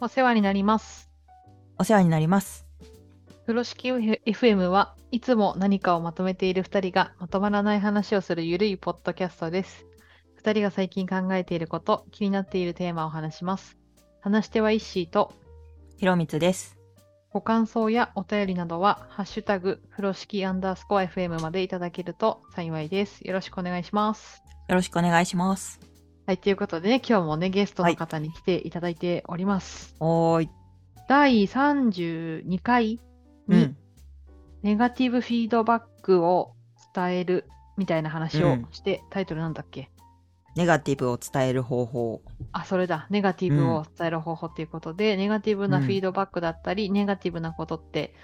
お世話になります。お世話になります。風呂敷 FM はいつも何かをまとめている2人がまとまらない話をするゆるいポッドキャストです。2人が最近考えていること、気になっているテーマを話します。話し手はイッシーと、ひろみつです。ご感想やお便りなどは、ハッシュタグ、風呂敷アンダースコア FM までいただけると幸いです。よろしくお願いします。よろしくお願いします。はい、ということでね、今日もね、ゲストの方に来ていただいております。おーい。第32回に、うん。ネガティブフィードバックを伝えるみたいな話をうんして、タイトルなんだっけ？ネガティブを伝える方法。あ、それだ。ネガティブを伝える方法っていうことで、ネガティブなフィードバックだったり、ネガティブなことって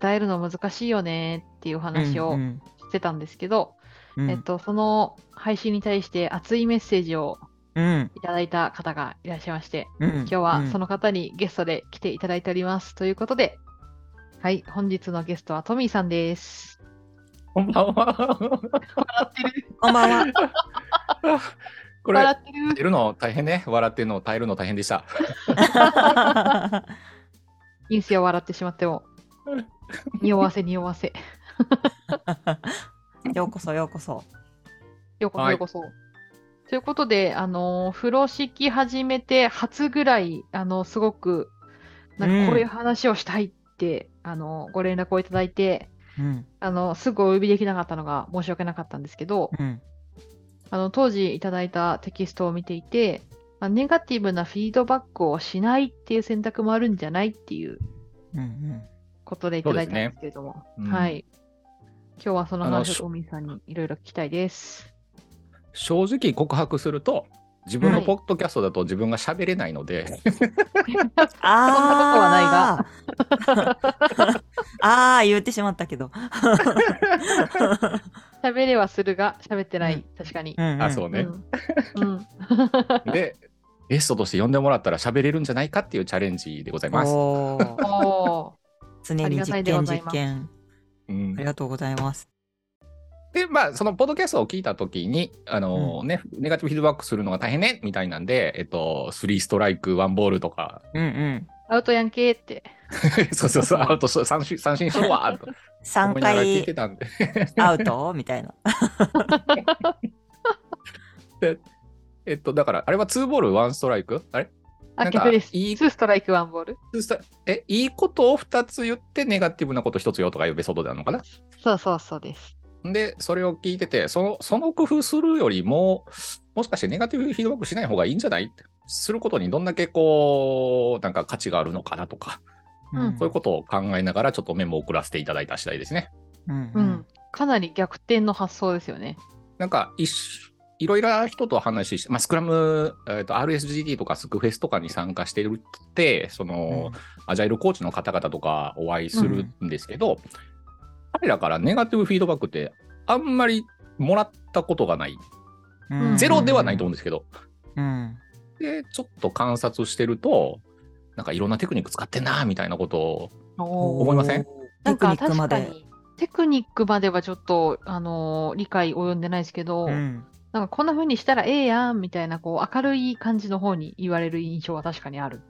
伝えるの難しいよねっていう話をうんしてたんですけど、うんえっと、その配信に対して熱いメッセージをうん。いただいた方がいらっしゃいまして、うん。今日はその、の方にゲストで来ていただいております。ということで、はい、本日のゲストはトミーさんです。こんばんは。笑ってるこんばんは。これ、笑ってる出るの大変ね。笑ってるの耐えるの大変でした。いいんすよ、笑ってしまっても。匂わせ、匂わせ。ようこそようこそ。ようこそ、はいようこそ。ということで、あの、風呂敷始めて初ぐらい、あの、すごく、なんかこういう話をしたいって、あの、ご連絡をいただいて、うん。あの、すぐお呼びできなかったのが申し訳なかったんですけど、うん。あの、当時いただいたテキストを見ていて、まあ、ネガティブなフィードバックをしないっていう選択もあるんじゃないっていううん。ことでいただいたんですけれども、そうですねうんはい。今日はその話をトミーさんにいろいろ聞きたいです。正直告白すると、自分はいのポッドキャストだと自分が喋れないので、ああ。ああ、言ってしまったけど。喋れはするが、喋ってない、うん確かに。うんあ、そうね。うん。うん で、ゲストとして呼んでもらったら喋れるんじゃないかっていうチャレンジでございます。おーお常に実験実験。うんありがとうございます。で、まあ、そのポッドキャストを聞いたときに、あのね、ネガティブフィードバックするのが大変ね、みたいなんで、えっと、スリーストライク、ワンボールとか、うんうん。アウトヤンケーって。そうそうそう、アウトし三振三振しろわ、と思3いながら聞いて回たんで。アウト？みたいな。えっと、だから、あれは2ボール、1ストライク？あれ？あ、逆です。いいツーストライク、ワンボール。ツーストえ、いいことを2つ言って、ネガティブなこと1つよとかいうメソッドなのかな？そうそうそうです。で、それを聞いてて、その、その工夫するよりも、もしかしてネガティブフィードバックしない方がいいんじゃない？ってすることにどんだけこう、なんか価値があるのかなとか、うんそういうことを考えながらちょっとメモを送らせていただいた次第ですね。うんう。ん。かなり逆転の発想ですよね。なんかいし、いろいろな人と話して、まあ、スクラム、えーと、RSGT とかスクフェスとかに参加してるって、その、アジャイルコーチの方々とかお会いするんですけど、彼らからネガティブフィードバックってあんまりもらったことがない。うんゼロではないと思うんですけど。うん。で、ちょっと観察してると、なんかいろんなテクニック使ってんな、みたいなことを、お思いません？なんかテクニックまで。確かに、テクニックまではちょっと、あのー理解及んでないですけど、うん。なんかこんな風にしたらええやんみたいな、こう、明るい感じの方に言われる印象は確かにある。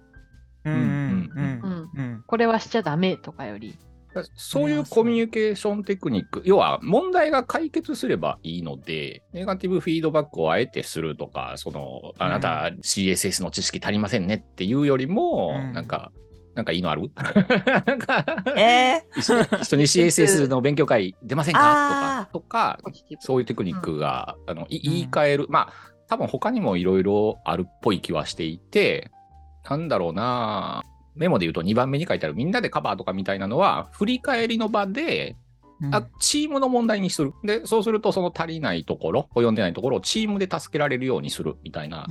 うんうんううんんうん。これはしちゃダメとかより。そういうコミュニケーションテクニック、要は問題が解決すればいいので、ネガティブフィードバックをあえてするとか、その、あなた CSS の知識足りませんねっていうよりも、うんなんか、なんかいいのある？なんかえ一緒に一緒に CSS の勉強会出ませんかとか、とか。そういうテクニックが、あのい言い換える、まあ、多分他にもいろいろあるっぽい気はしていて、なんだろうな、メモで言うと2番目に書いてあるみんなでカバーとかみたいなのは、振り返りの場で、うんあチームの問題にする。で、そうするとその足りないところ、及んでないところをチームで助けられるようにするみたいな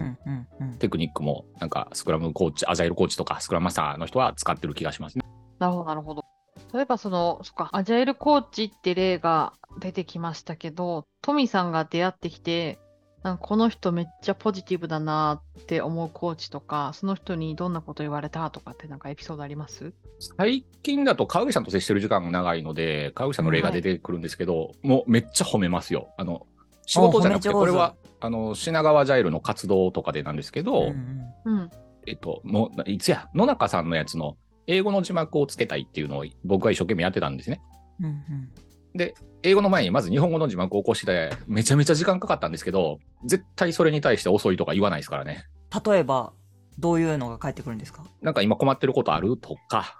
テクニックも、なんかスクラムコーチ、アジャイルコーチとかスクラムマスターの人は使ってる気がしますね。なるほど、なるほど。例えばその、そっか、アジャイルコーチって例が出てきましたけど、トミさんが出会ってきて、なんかこの人めっちゃポジティブだなって思うコーチとか、その人にどんなこと言われたとかってなんかエピソードあります？最近だと川口さんと接してる時間が長いので、川口さんの例が出てくるんですけど、もうめっちゃ褒めますよ。あの、仕事じゃなくて、これは、あの、品川ジャイルの活動とかでなんですけど、うんうん。えっと、のいつや、野中さんのやつの英語の字幕をつけたいっていうのを僕は一生懸命やってたんですね。うんうんで、英語の前にまず日本語の字幕を起こして、めちゃめちゃ時間かかったんですけど、絶対それに対して遅いとか言わないですからね。例えば、どういうのが返ってくるんですか？なんか今困ってることある？とか、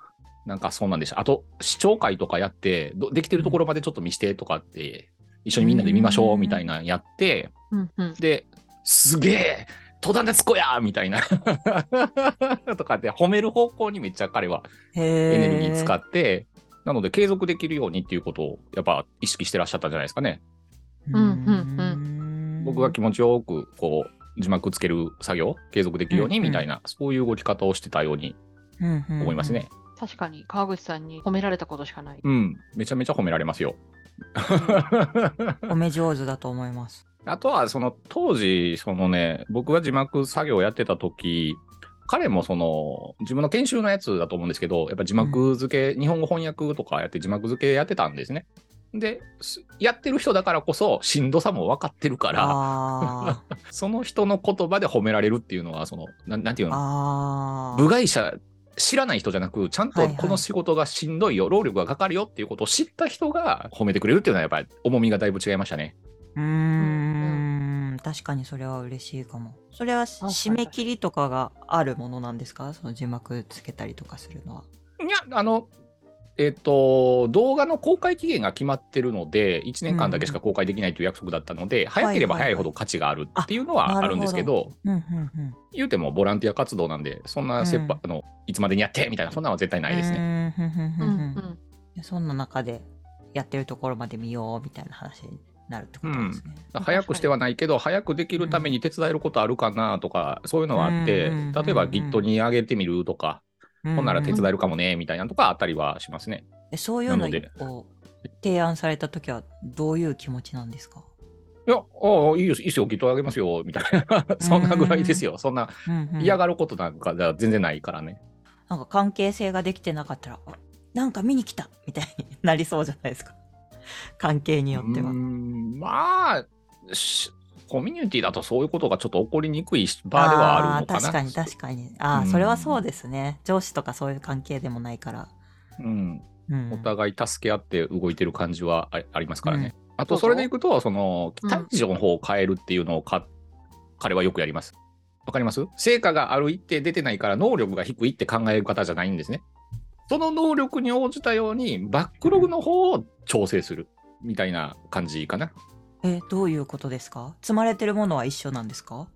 なんかそうなんでした。あと、視聴会とかやって、どできてるところまでちょっと見してとかって、一緒にみんなで見ましょうみたいなのやって、うんうん。で、すげえ登壇でつこやみたいな とかって褒める方向にめっちゃ彼は。エネルギー使って、なので継続できるようにっていうことをやっぱ意識してらっしゃったんじゃないですかね。うんうんうん僕が気持ちよくこう字幕つける作業継続できるようにうんうんみたいな、そういう動き方をしてたように思いますね。確かに川口さんに褒められたことしかない。うん、めちゃめちゃ褒められますよ。褒め上手だと思います。あとはその当時そのね僕が字幕作業をやってた時彼もその自分の研修のやつだと思うんですけどやっぱ字幕付け、日本語翻訳とかやって字幕付けやってたんですね。ですやってる人だからこそしんどさも分かってるからあ その人の言葉で褒められるっていうのはそのなんなんていうーの。部外者知らない人じゃなくちゃんとはいはいこの仕事がしんどいよ、労力がかかるよっていうことを知った人が褒めてくれるっていうのはやっぱり重みがだいぶ違いましたね。うーん、確かにそれは嬉しいかも。それは締め切りとかがあるものなんですか？その字幕つけたりとかするのは。いや、あの、えっ、と、動画の公開期限が決まってるので、1年間だけしか公開できないという約束だったので、早ければ早いほど価値があるっていうのはあるんですけど、うんうんうん。言うてもボランティア活動なんで、そんな切羽、うんあのいつまでにやってみたいな、そんなのは絶対ないですね。そんな中でやってるところまで見ようみたいな話になるってことですね。早くしてはないけど、早くできるために手伝えることあるかなとか、そういうのはあって、うん例えば Git に上げてみるとか、ほんなら手伝えるかもね、みたいなのとかあったりはしますね。えそういうのを提案された時はどういう気持ちなんですか、いや、ああ、いいです、いいですよ、Git 上げますよ、みたいな。そんなぐらいですよ。そんなうんうん嫌がることなんかじゃ全然ないからね。なんか関係性ができてなかったら、あなんか見に来たみたいになりそうじゃないですか。関係によってはまあしコミュニティだとそういうことがちょっと起こりにくい場ではあるのかな。ー確かに確かに。ああ、うんそれはそうですね。上司とかそういう関係でもないから。うん、うん、お互い助け合って動いてる感じはあありますからね。あと、それでいくと、その、期待値の方を変えるっていうのをか、彼はよくやります。わかります？成果がある一定出てないから、能力が低いって考える方じゃないんですね。その能力に応じたように、バックログの方を調整するみたいな感じかな。え、どういうことですか？積まれてるものは一緒なんですか、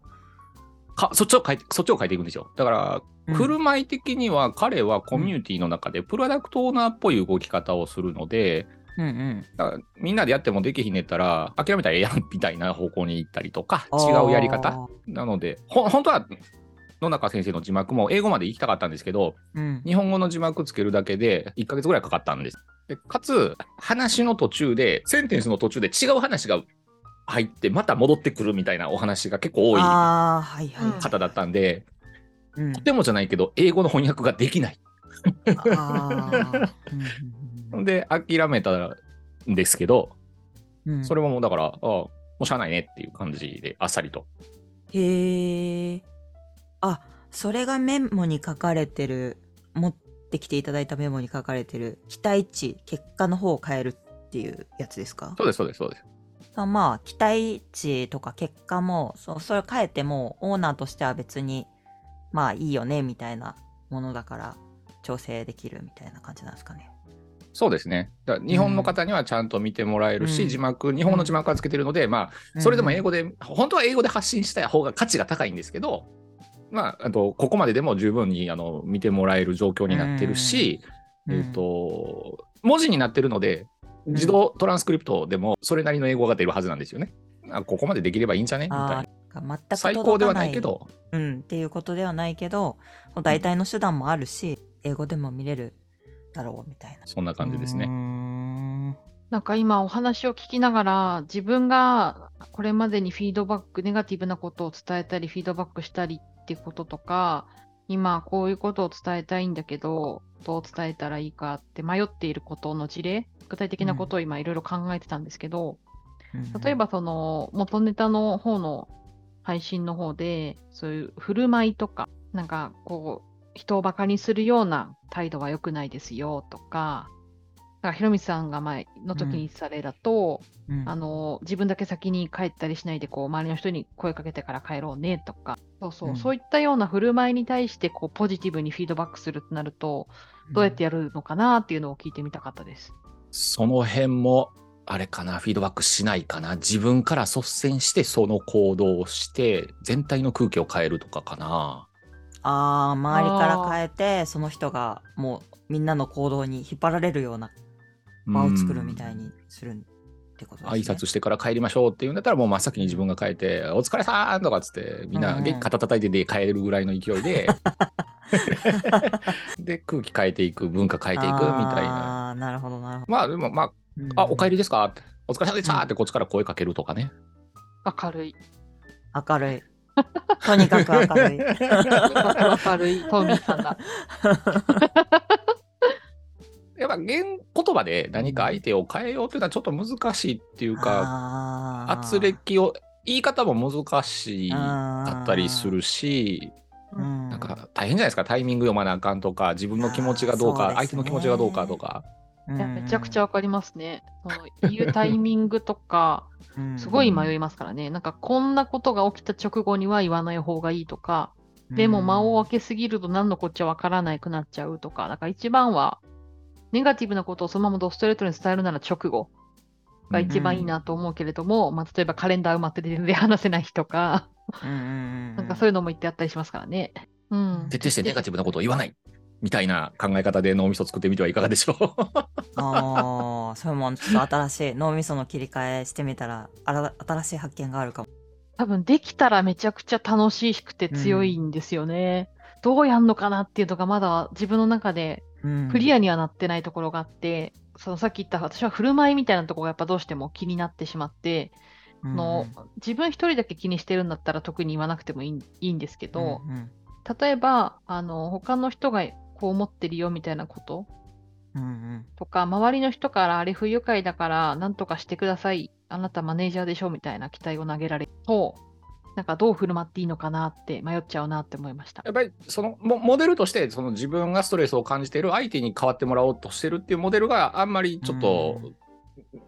かそっちを変えて、そっちを変えていくんですよ。だから、うん振る舞い的には彼はコミュニティの中でプロダクトオーナーっぽい動き方をするので、うんうん。だからみんなでやってもできひんねったら諦めたらええやんみたいな方向に行ったりとか違うやり方なのでほ本当は野中先生の字幕も英語まで行きたかったんですけどうん。日本語の字幕つけるだけで1ヶ月ぐらいかかったんです。でかつ話の途中でセンテンスの途中で違う話が入ってまた戻ってくるみたいなお話が結構多い。方だったんで、うん。とてもじゃないけど英語の翻訳ができない。で諦めたんですけどうん。うんそれももうだからああもうしゃあないねっていう感じであっさりと。へえ。あ、それがメモに書かれてる、持ってきていただいたメモに書かれてる、期待値、結果の方を変えるっていうやつですか？そうですそうですそうです。あまあ、期待値とか結果も、そうそれ変えても、オーナーとしては別に、まあいいよね、みたいなものだから、調整できるみたいな感じなんですかね。そうですね。だから日本の方にはちゃんと見てもらえるし、うん。字幕、日本語の字幕はつけてるので、まあ、それでも英語で、本当は英語で発信した方が価値が高いんですけど、まあ、あと、ここまででも十分にあの見てもらえる状況になってるし、うんえっ、と、文字になってるので、自動トランスクリプトでもそれなりの英語が出るはずなんですよね。あここまでできればいいんじゃね？みたいあな。ー全く最高ではないけど、うん、っていうことではないけど、代替の手段もあるし、英語でも見れるだろうみたいなそんな感じですうーね。んなんか今お話を聞きながら自分がこれまでにフィードバック、ネガティブなことを伝えたり、フィードバックしたりってこととか、今こういうことを伝えたいんだけど、どう伝えたらいいかって迷っていることの事例、具体的なことを今いろいろ考えてたんですけど、例え、ばその元ネタの方の配信の方で、そういう振る舞いとか、なんかこう、人をバカにするような態度は良くないですよとか、なんかひろみさんが前の時に言ってた例だと、うん。あの自分だけ先に帰ったりしないでこう周りの人に声かけてから帰ろうねとかそうそう、うんそういったような振る舞いに対してこうポジティブにフィードバックするとなるとどうやってやるのかなっていうのを聞いてみたかったです。その辺も、あれかな、フィードバックしないかな。自分から率先してその行動をして、全体の空気を変えるとかかな。ああ周りから変えてその人がもうみんなの行動に引っ張られるような場を作るみたいにするってことですね。挨拶してから帰りましょうっていうんだったら、もう真っ先に自分が帰って、お疲れさーんとかっつって、みんなうんうん肩叩いてで帰るぐらいの勢いで、で、空気変えていく、文化変えていくみたいな。ああなるほどなるほまあでも、まど。あ、あ、お帰りりですか？って、お疲れ様でしたってこっちから声かけるとかね。明るい。明るい。とにかく明るい。明るいトミーさんだ。やっぱ言言葉で何か相手を変えようっていうのはちょっと難しいっていうか、圧力を、言い方も難しかったりするし、うんなんか大変じゃないですか、タイミング読まなあかんとか、自分の気持ちがどうか、ね相手の気持ちがどうかとか。いやめちゃくちゃわかりますね。その言うタイミングとか、すごい迷いますからね。なんかこんなことが起きた直後には言わない方がいいとか、でも間を空けすぎると何のこっちゃわからなくなっちゃうとか、なんか一番はネガティブなことをそのままドストレートに伝えるなら直後が一番いいなと思うけれども、まあ、例えばカレンダー埋まってて全然話せない日とか、うんうんうんなんかそういうのも言ってあったりしますからね。うん。徹底してネガティブなことを言わないみたいな考え方で脳みそ作ってみてはいかがでしょう。ああ、それもちょっと新しい脳みその切り替えしてみたら、あら新しい発見があるかも。多分できたらめちゃくちゃ楽しくて強いんですよね。どうやんのかなっていうのがまだ自分の中でうんクリアにはなってないところがあって、そのさっき言った私は振る舞いみたいなところがやっぱどうしても気になってしまって、うんの自分一人だけ気にしてるんだったら特に言わなくてもいいんいいんですけど、うんうん。例えばあの他の人がこう思ってるよみたいなことうんうん。とか周りの人からあれ不愉快だから何とかしてください。あなたマネージャーでしょみたいな期待を投げられるとなんかどう振る舞っていいのかなって迷っちゃうなって思いました。や。っぱりそのモモデルとしてその自分がストレスを感じている相手に変わってもらおうとしてるっていうモデルがあんまりちょっと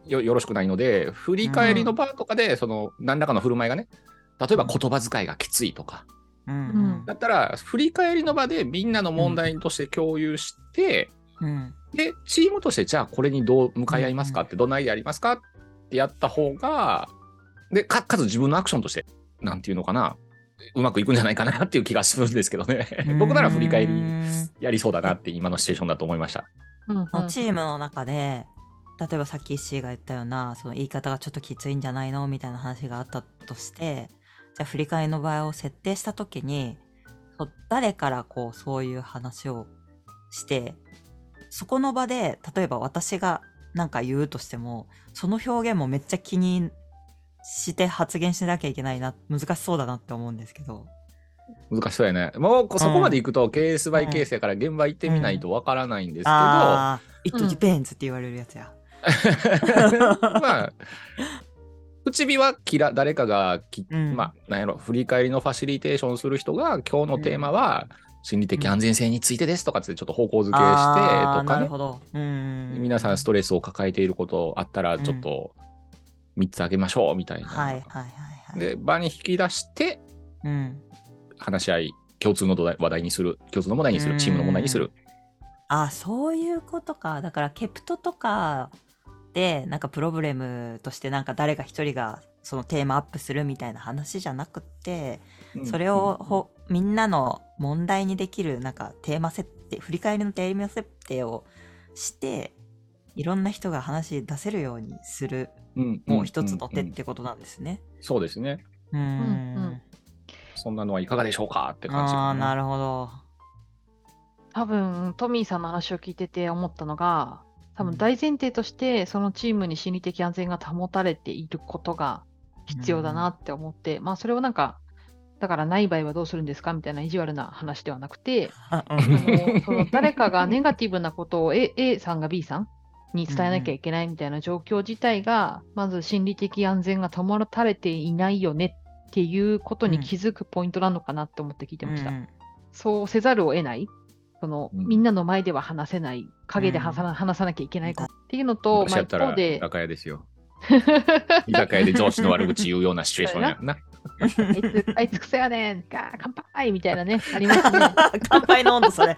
よよろしくないので振り返りの場とかでその何らかの振る舞いがね例えば言葉遣いがきついとか。うんうん。だったら振り返りの場でみんなの問題として共有して、うん。でチームとしてじゃあこれにどう向かい合いますか？ってどん。なアイデアありますか？ってやった方がでかかつ自分のアクションとしてなんていうのかな。うまくいくんじゃないかなっていう気がするんですけどね。僕なら振り返りうんやりそうだなって今のシチュエーションだと思いました。うんうん。そのチームの中で例えばさっき石井が言ったようなその言い方がちょっときついんじゃないのみたいな話があったとしてじゃあ振り返りの場合を設定した時に誰からこうそういう話をしてそこの場で例えば私がなんか言うとしてもその表現もめっちゃ気にして発言しなきゃいけないな難しそうだなって思うんですけど。難しそうやね。もうこそこまで行くと、ケースバイケースやから現場行ってみないとわからないんですけど、ああ、It うん depends って言われるやつや。まあ、口火はきら誰かがき、うんまあ、なんやろ、振り返りのファシリテーションする人が、今日のテーマは、心理的安全性についてですとかってちょっと方向づけしてとかねなるほど。うん。皆さんストレスを抱えていることあったら、ちょっと3つあげましょうみたいな。はいはいはいはい。で、場に引き出して、うん。話し合い、共通の話題にする、共通の問題にする、うんチームの問題にする。あ、そういうことか。だから、ケプトとかで、なんかプロブレムとして、なんか誰か一人がそのテーマアップするみたいな話じゃなくて、それをほ、みんなの問題にできる、なんかテーマ設定、振り返りのテーマ設定をして、いろんな人が話出せるようにする、うんもう一つの手っうんうんてことなんですね。そうですね。うん。うんそんなのはいかがでしょうかって感じかああ、なるほど。多分トミーさんの話を聞いてて思ったのが多分大前提としてそのチームに心理的安全が保たれていることが必要だなって思って、まあそれをなんかだからない場合はどうするんですかみたいな意地悪な話ではなくてその誰かがネガティブなことを A, A さんが B さんに伝えなきゃいけないみたいな状況自体が、まず心理的安全が保たれていないよねっていうことに気づくポイントなのかなって思って聞いてました。うんそうせざるを得ない。その、うんみんなの前では話せない、陰で話さ,、話さなきゃいけないことっていうのと、まあ、一方で、酒屋ですよ。居酒屋で上司の悪口言うようなシチュエーションやんな。あいつ、あいつくせやねん、ガー乾杯みたいなね、ありますね。乾杯の温度それ。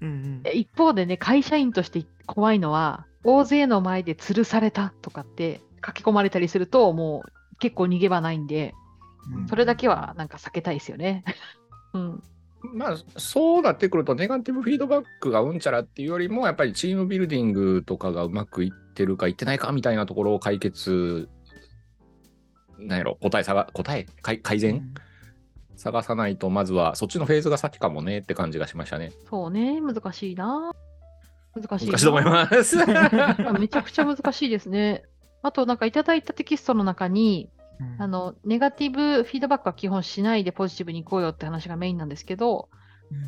うんうんで一方でね、会社員として怖いのは、大勢の前で吊るされたとかって書き込まれたりすると、もう結構逃げ場ないんで、うんそれだけはなんか避けたいですよね。うん。まあ、そうなってくると、ネガティブフィードバックがうんちゃらっていうよりも、やっぱりチームビルディングとかがうまくいってるかいってないかみたいなところを解決、なんやろ、答え探、答え改改善、探さないと、まずはそっちのフェーズが先かもねって感じがしましたね。そうね、難しいな。難しいな。難しいと思います。めちゃくちゃ難しいですね。あと、なんかいただいたテキストの中に、うんあの、ネガティブフィードバックは基本しないでポジティブに行こうよって話がメインなんですけど、うん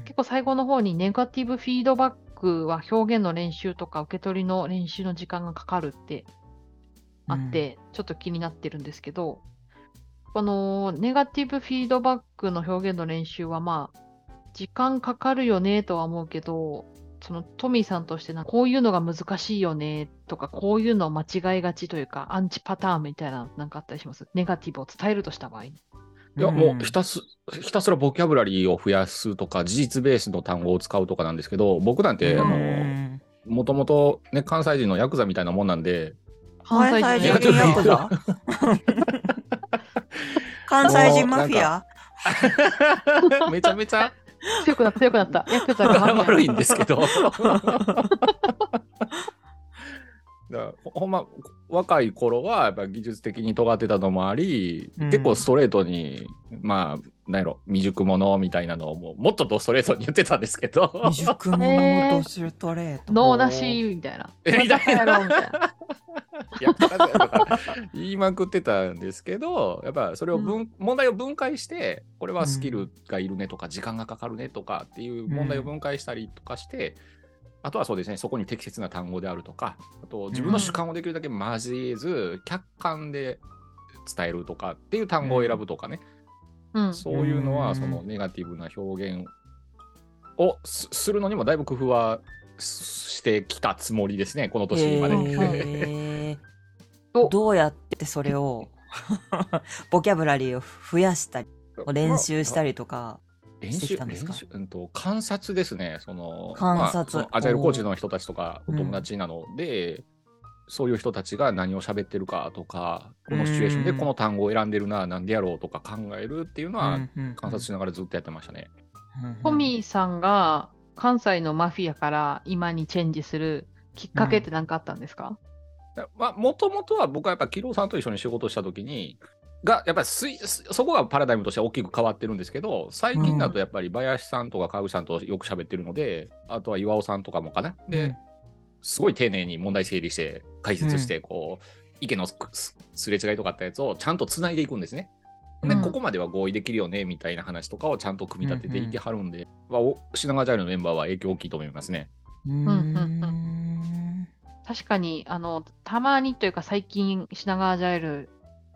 結構最後の方にネガティブフィードバックは表現の練習とか受け取りの練習の時間がかかるってあって、ちょっと気になってるんですけど、このネガティブフィードバックの表現の練習はまあ、時間かかるよねとは思うけど、そのトミーさんとしてなこういうのが難しいよねとか、こういうの間違いがちというか、アンチパターンみたいななんかあったりします？ネガティブを伝えるとした場合に。いや、もうひたすひたすらボキャブラリーを増やすとか、事実ベースの単語を使うとかなんですけど、僕なんて、もともとね、関西人のヤクザみたいなもんなんで、関西人ヤクザ？関西人マフィア？めちゃめちゃ強くなった、強くなった。ヤクザが悪いんですけど。だほんま若い頃はやっぱ技術的に尖ってたのもあり、うん。結構ストレートにまあなんやろ未熟者みたいなのをもうもっとドストレートに言ってたんですけど。未熟者とストレート。脳なしみたいな。えみたいな。言いまくってたんですけどやっぱそれを分、問題を分解してこれはスキルがいるねとか、時間がかかるねとかっていう問題を分解したりとかして、あとはそうですねそこに適切な単語であるとかあと自分の主観をできるだけ交えず、客観で伝えるとかっていう単語を選ぶとかね、うん。そういうのうんはそのネガティブな表現をすするのにもだいぶ工夫はしてきたつもりですねこの年まで。へー。おどうやってそれを ボキャブラリーを増やしたり練習したりとか。して練習きたんですか？練習うんと観察ですね。その観察まあそのアジャイルコーチの人たちとかお友達なので、そういう人たちが何を喋ってるかとか、このシチュエーションでうん。この単語を選んでるな、なんでやろうとか考えるっていうのは、観察ししながらずっとやってましたね。トミーさんが関西のマフィアから今にチェンジするきっかけって何かあったんですか、まあ、もともとは僕はやっぱ、キロさんと一緒に仕事したときに、がやっぱりすいそこがパラダイムとして大きく変わってるんですけど、最近だとやっぱり林さんとか川口さんとよく喋ってるので、あとは岩尾さんとかもかな。で、うん。すごい丁寧に問題整理して、解説して、こう、意見のすれ違いとかあったやつをちゃんとつないでいくんですね。で、うん。ここまでは合意できるよねみたいな話とかをちゃんと組み立てていてはるんで、まあお品川ジャイルのメンバーは影響大きいと思いますね。うん。うん。確かにあのたまにというか最近品川アジャイル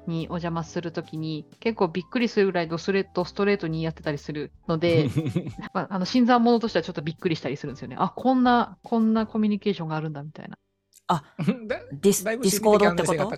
にお邪魔するときに結構びっくりするぐらいドスト、ドストレートにやってたりするので まあ、あの新参者としてはちょっとびっくりしたりするんですよね。あこんなこんなコミュニケーションがあるんだみたいな。だディスだいぶディスコードってこと？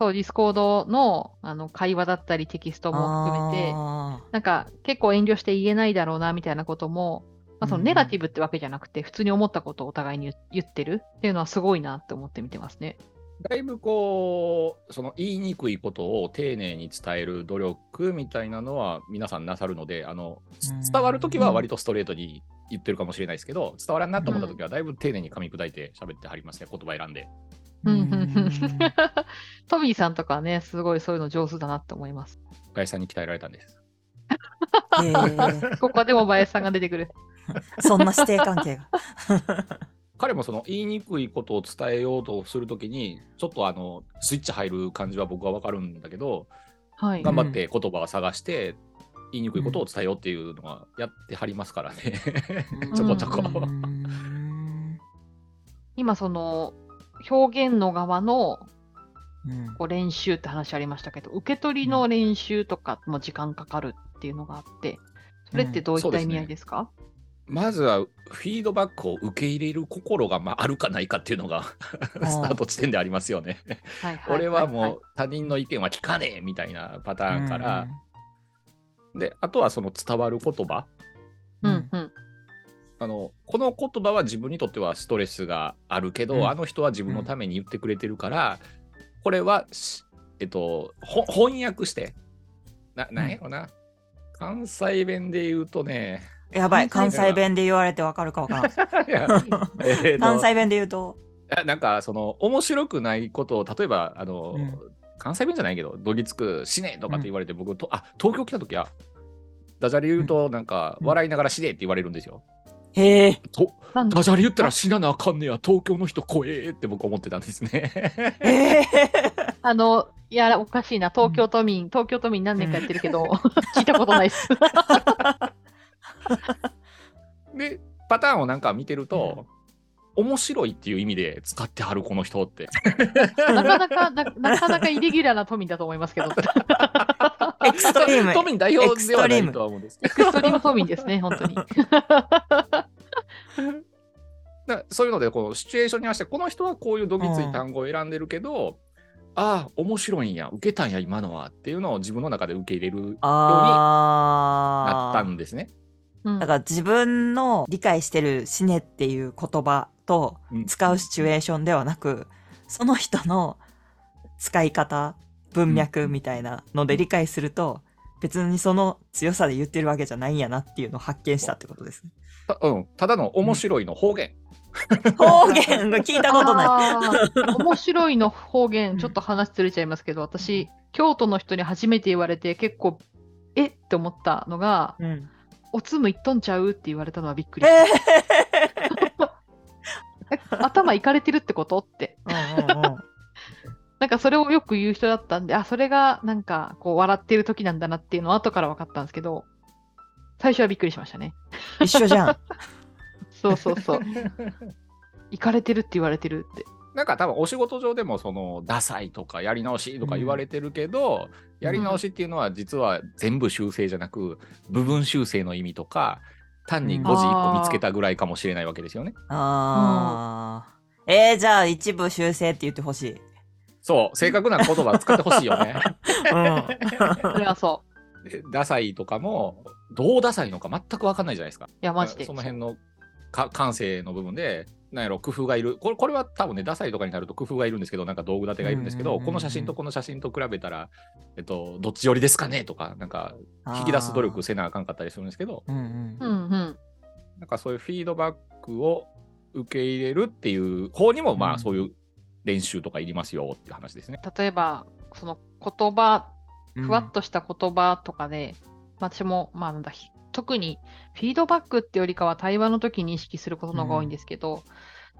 そうディスコードのあの会話だったりテキストも含めてあなんか結構遠慮して言えないだろうなみたいなことも、まあ、そのうんネガティブってわけじゃなくて、普通に思ったことをお互いに言言ってるっていうのはすごいなって思って見てますね。だいぶこう、その言いにくいことを丁寧に伝える努力みたいなのは皆さんなさるので、あのうん。伝わるときは割とストレートに言ってるかもしれないですけど、伝わらんなと思ったときはだいぶ丁寧に噛み砕いて喋ってはりますね、言葉選ん。で。ーうん。トミーさん。とかね、すごいそういうの上手だなって思います。林さん。に鍛えられたん。です。へーここでも林さん。が出てくる。そん。な師弟関係が。彼もその言いにくいことを伝えようとするときに、ちょっとあのスイッチ入る感じは僕はわかるんだけど、はい。頑張って言葉を探して、言いにくいことを伝えようっていうのはやってはりますからね。ちょこちょこ。うん今その表現の側のうんこう練習って話ありましたけど、受け取りの練習とかも時間かかるっていうのがあって、それってどういった意味合いですか、まずはフィードバックを受け入れる心がまああるかないかっていうのがスタート地点でありますよね。はいはい俺はもいう他人の意見は聞かねえみたいなパターンから、であとはその伝わる言葉。い。うん。うん。あのこの言葉は自分にとってはストレスがあるけど、うん。あの人は自分のために言ってくれてるから、これはしえっとほ翻訳して。ななんやろな、関西弁で言うとねやばい、関関西弁で言われてわかるかわからん。えーと関西弁で言うと。あなんかその面白くないことを例えばあの、うん関西弁じゃないけどどぎつく死ねとかって言われて、僕とあ東京来た時はダジャレ言うとなんかうん笑いながら死ねって言われるんですよ。へえ。となんで？ダジャレ言ったら死ななあかんねや東京の人怖えって僕思ってたんですね。へえ。あの、いや、おかしいな。東京都民、東京都民何年かやってるけど、聞いたことないです。でパターンをなんか見てると、面白いっていう意味で使ってはるこの人って。なかなか、ななかなかイレギュラーな都民だと思いますけど。エクストリーム。都民代表ではないとは思うんです。エクストリーム都民ですね、本当に。だそういうのでこうシチュエーションに合わせてこの人はこういうどぎつい単語を選んでるけど、ああ面白いんや受けたんや今のはっていうのを自分の中で受け入れるようにな。ったんですね。うんだから自分の理解してる死ねっていう言葉とうん使うシチュエーションではなく、その人の使い方、文脈みたいなので理解すると、別にその強さで言ってるわけじゃないんやなっていうのを発見したってことですね。たうん、ただの面白いの方言。方言が聞いたことない。面白いの方言、ちょっと話ずれちゃいますけど、私、京都の人に初めて言われて、結構、えって思ったのが、うん、おつむいっとんちゃうって言われたのはびっくり。ええ 頭いかれてるってことって。ーうんうんうん なんかそれをよく言う人だったんで、あ、それがなんかこう笑ってる時なんだなっていうのは後から分かったんですけど、最初はびっくりしましたね。一緒じゃん。そうそうそう。いかれてるって言われてるって。なんか多分お仕事上でもそのダサいとかやり直しとか言われてるけど、やり直しっていうのは実は全部修正じゃなく部分修正の意味とか単に誤字1個見つけたぐらいかもしれないわけですよね。あー。えー、じゃあ一部修正って言ってほしい。そう正確な言葉使ってほしいよね。うん。それはそう。でダサいとかもどうダサいのか全く分かんないじゃないですか。いや、マジで。その辺のか感性の部分で、なんやろ、工夫がいる。これこれは多分ね、ダサいとかになると工夫がいるんですけど、なんか道具立てがいるんですけど、うんうんうんうんこの写真とこの写真と比べたら、えっと、どっち寄りですかねとか、なんか、引き出す努力せなあかんかったりするんですけど、うんうんうんうん。なんかそういうフィードバックを受け入れるっていう方にも、まうんあそういう練習とかいりますよって話ですね。例えば、その言葉、うんふわっとした言葉とかで、私も、まあなんだ、ひ特にフィードバックってよりかは対話の時に意識することの方が多いんですけど、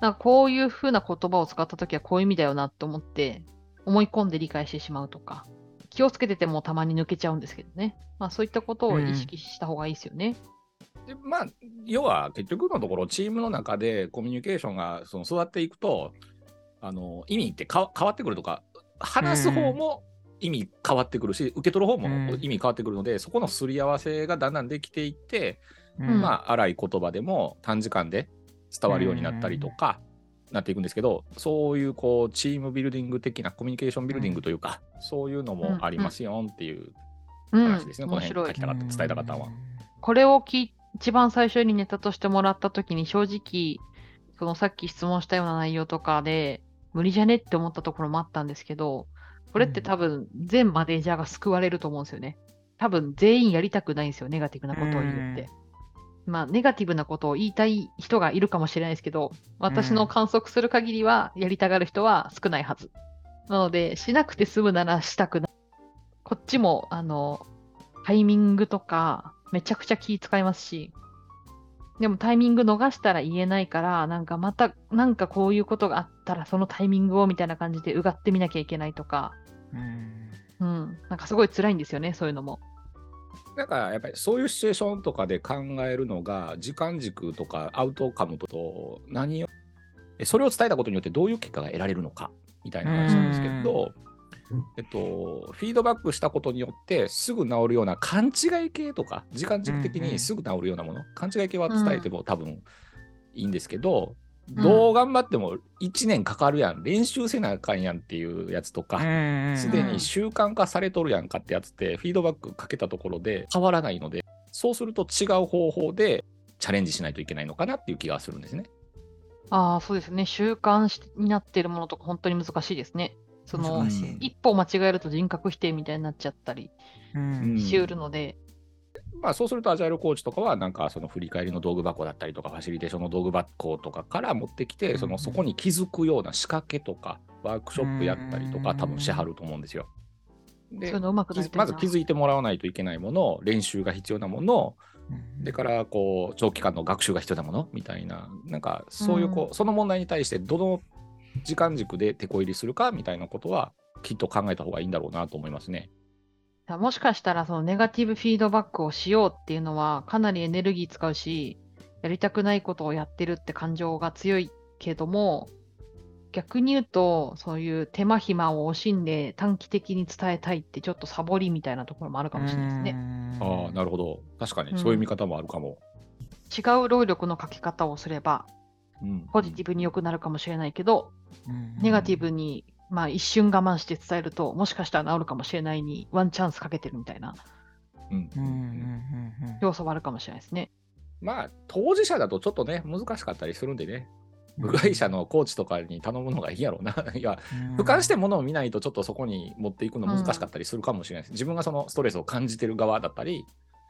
なんかこういう風な言葉を使った時はこういう意味だよなと思って、思い込んで理解してしまうとか、気をつけててもたまに抜けちゃうんですけどね。まあそういったことを意識した方がいいですよね。でまあ、要は結局のところ、チームの中でコミュニケーションがその育っていくと、あの意味ってか変わってくるとか、話す方も意味変わってくるし、受け取る方もうん。意味変わってくるので、そこのすり合わせがだんだんできていって、うん。まあ、荒い言葉でも短時間で伝わるようになったりとか、なっていくんですけど、そういうこうチームビルディング的なコミュニケーションビルディングというか、そういうのもありますよっていううん、話ですね、この面白い。辺書き。たかった、伝えたかったのは。これを聞い一番最初にネタとしてもらった時に正直、そのさっき質問したような内容とかで、無理じゃねって思ったところもあったんですけど、これって多分全マネージャーが救われると思うんですよね。多分全員やりたくないんですよ、ネガティブなことを言うって。まあ、ネガティブなことを言いたい人がいるかもしれないですけど、私の観測する限りは、やりたがる人は少ないはず。なので、しなくて済むならしたくない。こっちも、あの、タイミングとか、めちゃくちゃ気使いますし、でもタイミング逃したら言えないから、なんかまた、なんかこういうことがあったら、そのタイミングをみたいな感じでうがってみなきゃいけないとか、うん。うん、なんかすごい辛いんですよね、そういうのも。なんかやっぱりそういうシチュエーションとかで考えるのが時間軸とかアウトカムと何をえそれを伝えたことによってどういう結果が得られるのかみたいな話なんですけどえっと、フィードバックしたことによってすぐ治るような勘違い系とか、時間軸的にすぐ治るようなもの、勘違い系は伝えても多分いいんですけど、んどう頑張っても1年かかるやん、練習せなあかんやんっていうやつとか、すでに習慣化されとるやんかってやつって、フィードバックかけたところで変わらないので、そうすると違う方法でチャレンジしないといけないのかなっていう気がするんですね。ああ、そうですね。習慣しになっているものとか本当に難しいですね。その一歩間違えると人格否定みたいになっちゃったりうん。しうるので、まあ、そうすると、アジャイルコーチとかは、なんかその振り返りの道具箱だったりとか、ファシリテーションの道具箱とかから持ってきて、そのそこに気づくような仕掛けとか、ワークショップやったりとか、うん多分しはると思うんですよ。でまず気づいてもらわないといけないもの、練習が必要なもの、でからこう長期間の学習が必要なものみたいな、なんかそういうこう、その問題に対してどの時間軸で手こ入りするかみたいなことは、きっと考えた方がいいんだろうなと思いますね。もしかしたらそのネガティブフィードバックをしようっていうのはかなりエネルギー使うし、やりたくないことをやってるって感情が強いけども、逆に言うと、そういう手間暇を惜しんで短期的に伝えたいってちょっとサボりみたいなところもあるかもしれないですね。ああ、なるほど。確かうんにそういう見方もあるかも。違う労力のかけ方をすれば、うんポジティブに良くなるかもしれないけど、ネガティブに、まあ、一瞬我慢して伝えると、もしかしたら治るかもしれないに、ワンチャンスかけてるみたいな。うん。うんうんうんうん要素はあるかもしれないですね。まあ、当事者だとちょっとね、難しかったりするんでね、部外者のコーチとかに頼むのがいいやろうな。いや、うん。俯瞰してものを見ないと、ちょっとそこに持っていくの難しかったりするかもしれないです。自分がそのストレスを感じてる側だったり、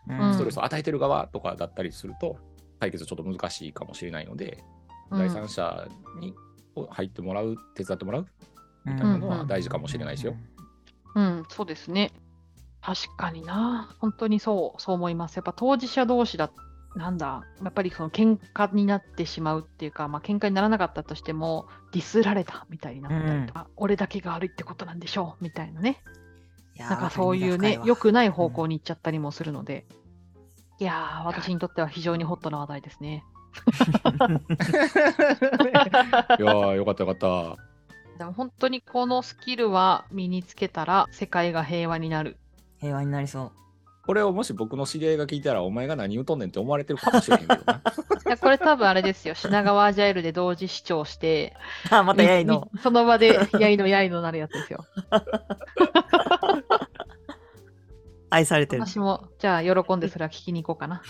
うん。ストレスを与えてる側とかだったりすると、解決ちょっと難しいかもしれないので、うん第三者に入ってもらう、手伝ってもらうみたいなのは大事かもしれないですよ。うん、そうですね。確かにな。本当にそう、そう思います。やっぱ当事者同士だ、なんだ、やっぱりその喧嘩になってしまうっていうか、まあ喧嘩にならなかったとしても、ディスられたみたいになったりとか、俺だけが悪いってことなんでしょうみたいなね。なんかそういうね、良くない方向に行っちゃったりもするので、いやー、私にとっては非常にホットな話題ですね。いやー、よかったよかった。でも本当にこのスキルは身につけたら世界が平和になる。平和になりそう。これをもし僕の知り合いが聞いたら、お前が何言うとんねんって思われてるかもしれへんけどな。いやこれ多分あれですよ、品川アジャイルで同時視聴して、あ、またやいの。みその場で やいのやいのなるやつですよ。愛されてる。私も、じゃあ喜んでそれは聞きに行こうかな。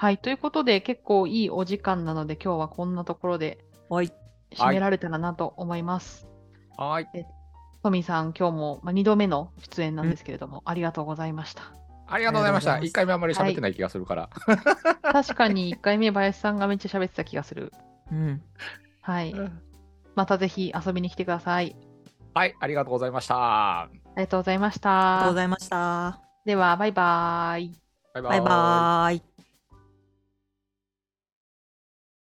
はい、ということで結構いいお時間なので今日はこんなところではい。締められたらなと思います。はい。トミーさん、今日も、まあ、2度目の出演なんですけれども、ありがとうございました。ありがとうございました。ありがとうございます一回目あんまり喋ってない気がするから。確かに1回目、林さんがめっちゃ喋ってた気がする。うん。はい。またぜひ遊びに来てください。はい、ありがとうございました。ありがとうございましありがとうごた。ざいました。では、バイバーイ。バイバイバーイ。